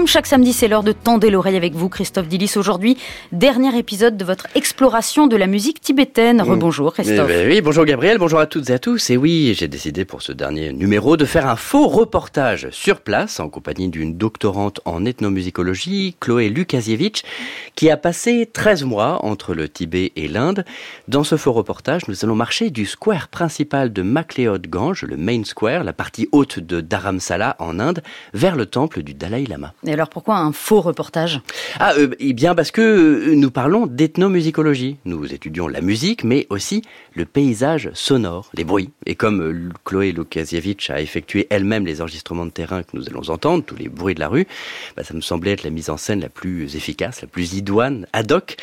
Comme chaque samedi, c'est l'heure de tendre l'oreille avec vous, Christophe Dillis. Aujourd'hui, dernier épisode de votre exploration de la musique tibétaine. Mm. Rebonjour, Christophe. Eh ben oui, bonjour Gabriel, bonjour à toutes et à tous. Et oui, j'ai décidé pour ce dernier numéro de faire un faux reportage sur place en compagnie d'une doctorante en ethnomusicologie, Chloé Lukasiewicz, qui a passé 13 mois entre le Tibet et l'Inde. Dans ce faux reportage, nous allons marcher du square principal de MacLeod Gange, le Main Square, la partie haute de Dharamsala en Inde, vers le temple du Dalai Lama. Et alors pourquoi un faux reportage? Ah, euh, eh bien parce que euh, nous parlons d'ethnomusicologie. Nous étudions la musique, mais aussi le paysage sonore, les bruits. Et comme euh, Chloé Lukasiewicz a effectué elle-même les enregistrements de terrain que nous allons entendre, tous les bruits de la rue, bah, ça me semblait être la mise en scène la plus efficace, la plus idoine, ad hoc,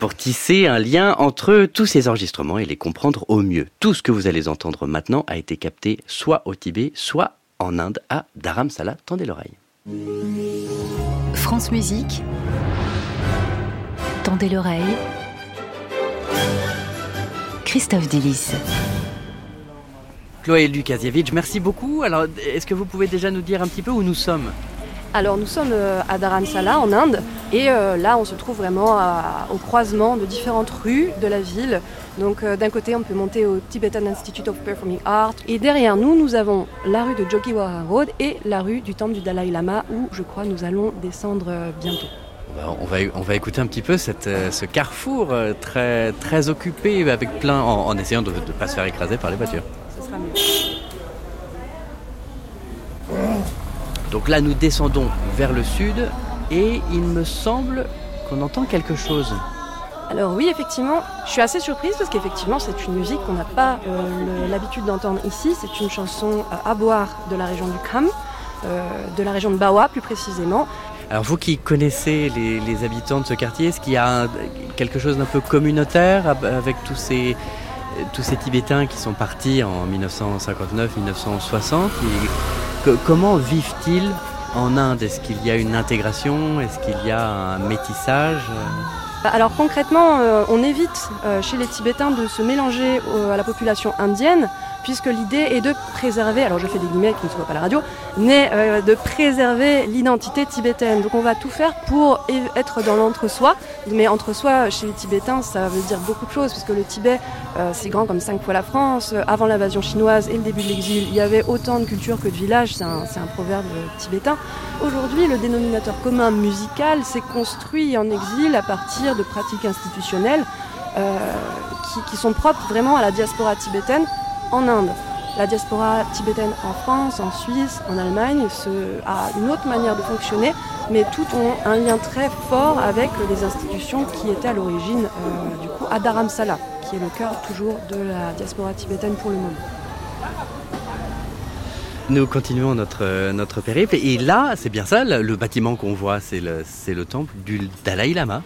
pour tisser un lien entre tous ces enregistrements et les comprendre au mieux. Tout ce que vous allez entendre maintenant a été capté soit au Tibet, soit en Inde à Dharamsala. Tendez l'oreille. France Musique. Tendez l'oreille. Christophe Delis. Chloé Lukasiewicz, merci beaucoup. Alors, est-ce que vous pouvez déjà nous dire un petit peu où nous sommes? Alors nous sommes euh, à Dharamsala en Inde et euh, là on se trouve vraiment au croisement de différentes rues de la ville. Donc euh, d'un côté on peut monter au Tibetan Institute of Performing Art et derrière nous nous avons la rue de Jogiwara Road et la rue du temple du Dalai Lama où je crois nous allons descendre bientôt. On va, on va écouter un petit peu cette, ce carrefour très, très occupé avec plein, en, essayant de ne pas se faire écraser par les voitures. Ce sera mieux. Donc là, nous descendons vers le sud et il me semble qu'on entend quelque chose. Alors oui, effectivement, je suis assez surprise parce qu'effectivement, c'est une musique qu'on n'a pas euh, l'habitude d'entendre ici. C'est une chanson euh, à boire de la région du Kham, euh, de la région de Bawa plus précisément. Alors vous qui connaissez les, habitants de ce quartier, est-ce qu'il y a quelque chose d'un peu communautaire avec tous ces, tous ces Tibétains qui sont partis en 1959-1960 comment vivent-ils en Inde Est-ce qu'il y a une intégration? Est-ce qu'il y a un métissage? Alors concrètement, euh, on évite euh, chez les Tibétains de se mélanger à la population indienne puisque l'idée est de préserver, alors je fais des guillemets qui ne se voient pas la radio, mais euh, de préserver l'identité tibétaine. Donc on va tout faire pour être dans l'entre-soi, mais entre-soi chez les Tibétains ça veut dire beaucoup de choses, puisque le Tibet euh, c'est grand comme cinq fois la France. Avant l'invasion chinoise et le début de l'exil, il y avait autant de cultures que de villages, c'est un, proverbe tibétain. Aujourd'hui, le dénominateur commun musical s'est construit en exil à partir de pratiques institutionnelles euh, qui sont propres vraiment à la diaspora tibétaine en Inde. La diaspora tibétaine en France, en Suisse, en Allemagne a une autre manière de fonctionner, mais toutes ont un lien très fort avec les institutions qui étaient à l'origine euh, du coup à Dharamsala, qui est le cœur toujours de la diaspora tibétaine pour le moment. Nous continuons notre, notre périple et là, c'est bien ça, le, bâtiment qu'on voit, c'est le, le temple du Dalai Lama.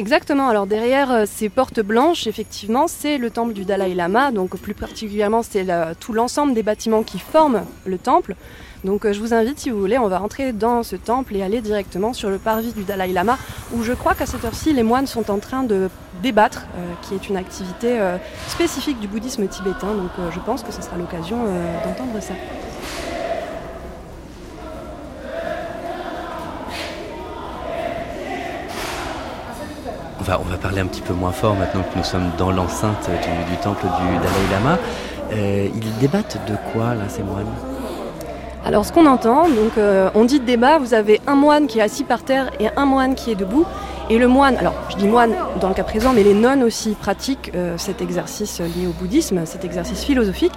Exactement, alors derrière euh, ces portes blanches, effectivement, c'est le temple du Dalai Lama, donc plus particulièrement c'est tout l'ensemble des bâtiments qui forment le temple. Donc euh, je vous invite, si vous voulez, on va rentrer dans ce temple et aller directement sur le parvis du Dalai Lama, où je crois qu'à cette heure-ci, les moines sont en train de débattre, euh, qui est une activité spécifique du bouddhisme tibétain, donc je pense que ce sera l'occasion d'entendre ça. On va, parler un petit peu moins fort maintenant que nous sommes dans l'enceinte du, temple du Dalai Lama. Euh, ils débattent de quoi là ces moines? Alors ce qu'on entend, euh, on dit débat, vous avez un moine qui est assis par terre et un moine qui est debout. Et le moine, alors je dis moine dans le cas présent, mais les nonnes aussi pratiquent euh, cet exercice lié au bouddhisme, cet exercice philosophique,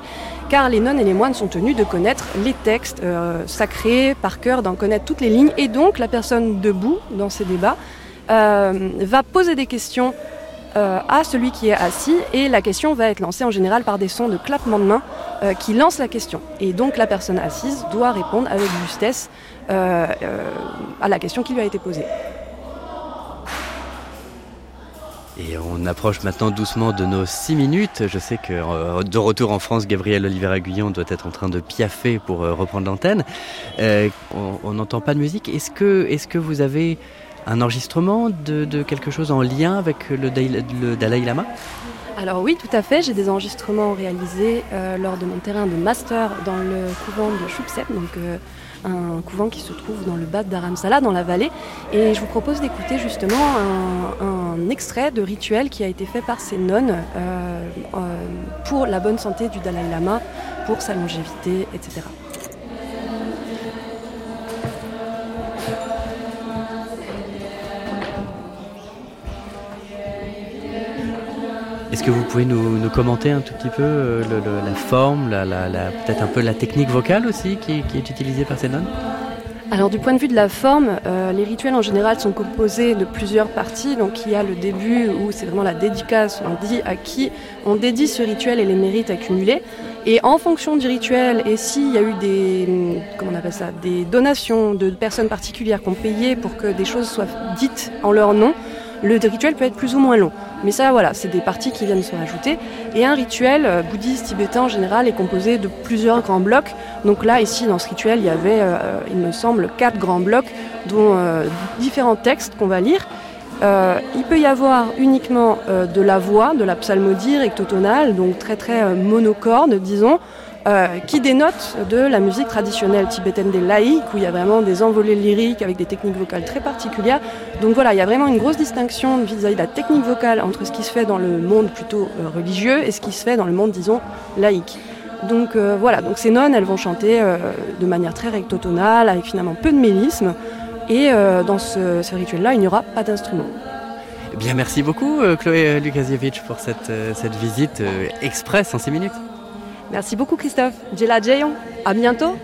car les nonnes et les moines sont tenus de connaître les textes sacrés par cœur, d'en connaître toutes les lignes, et donc la personne debout dans ces débats va poser des questions euh, à celui qui est assis et la question va être lancée en général par des sons de clappement de main euh, qui lancent la question. Et donc la personne assise doit répondre avec justesse à la question qui lui a été posée. Et on approche maintenant doucement de nos 6 minutes. Je sais que de retour en France, Gabriel Oliver-Aguillon doit être en train de piaffer pour reprendre l'antenne. on n'entend pas de musique. Est-ce que, est que vous avez un enregistrement de, quelque chose en lien avec le, Dalai Lama? Alors oui, tout à fait. J'ai des enregistrements réalisés euh, lors de mon terrain de master dans le couvent de Chupsep, donc euh, un couvent qui se trouve dans le bas de Dharamsala, dans la vallée. Et je vous propose d'écouter justement un, extrait de rituel qui a été fait par ces nonnes euh, pour la bonne santé du Dalai Lama, pour sa longévité, etc. Est-ce que vous pouvez nous, commenter un tout petit peu euh, la forme, peut-être un peu la technique vocale aussi qui, est utilisée par ces nonnes alors du point de vue de la forme, euh, les rituels en général sont composés de plusieurs parties. Donc il y a le début où c'est vraiment la dédicace, on dit à qui on dédie ce rituel et les mérites accumulés. Et en fonction du rituel, et s'il y a eu des, comment on appelle ça, des donations de personnes particulières qui ont payé pour que des choses soient dites en leur nom, le rituel peut être plus ou moins long. Mais ça, voilà, c'est des parties qui viennent se rajouter. Et un rituel euh, bouddhiste tibétain en général est composé de plusieurs grands blocs. Donc là, ici, dans ce rituel, il y avait, euh, il me semble, quatre grands blocs, dont euh, différents textes qu'on va lire. il peut y avoir uniquement de la voix, de la psalmodie rectotonale, donc très très monocorde, disons, euh, qui dénote de la musique traditionnelle tibétaine des laïcs, où il y a vraiment des envolées lyriques avec des techniques vocales très particulières. Donc voilà, il y a vraiment une grosse distinction vis-à-vis de la technique vocale entre ce qui se fait dans le monde plutôt euh, religieux et ce qui se fait dans le monde, disons, laïque. Donc euh, voilà, donc ces nonnes, elles vont chanter de manière très rectotonale, avec finalement peu de mélisme. Et dans ce, rituel-là, il n'y aura pas d'instrument. Eh bien, merci beaucoup, Chloé Lukasiewicz, pour cette, cette visite express en 6 minutes. Merci beaucoup Christophe. Jela Jayon. À bientôt.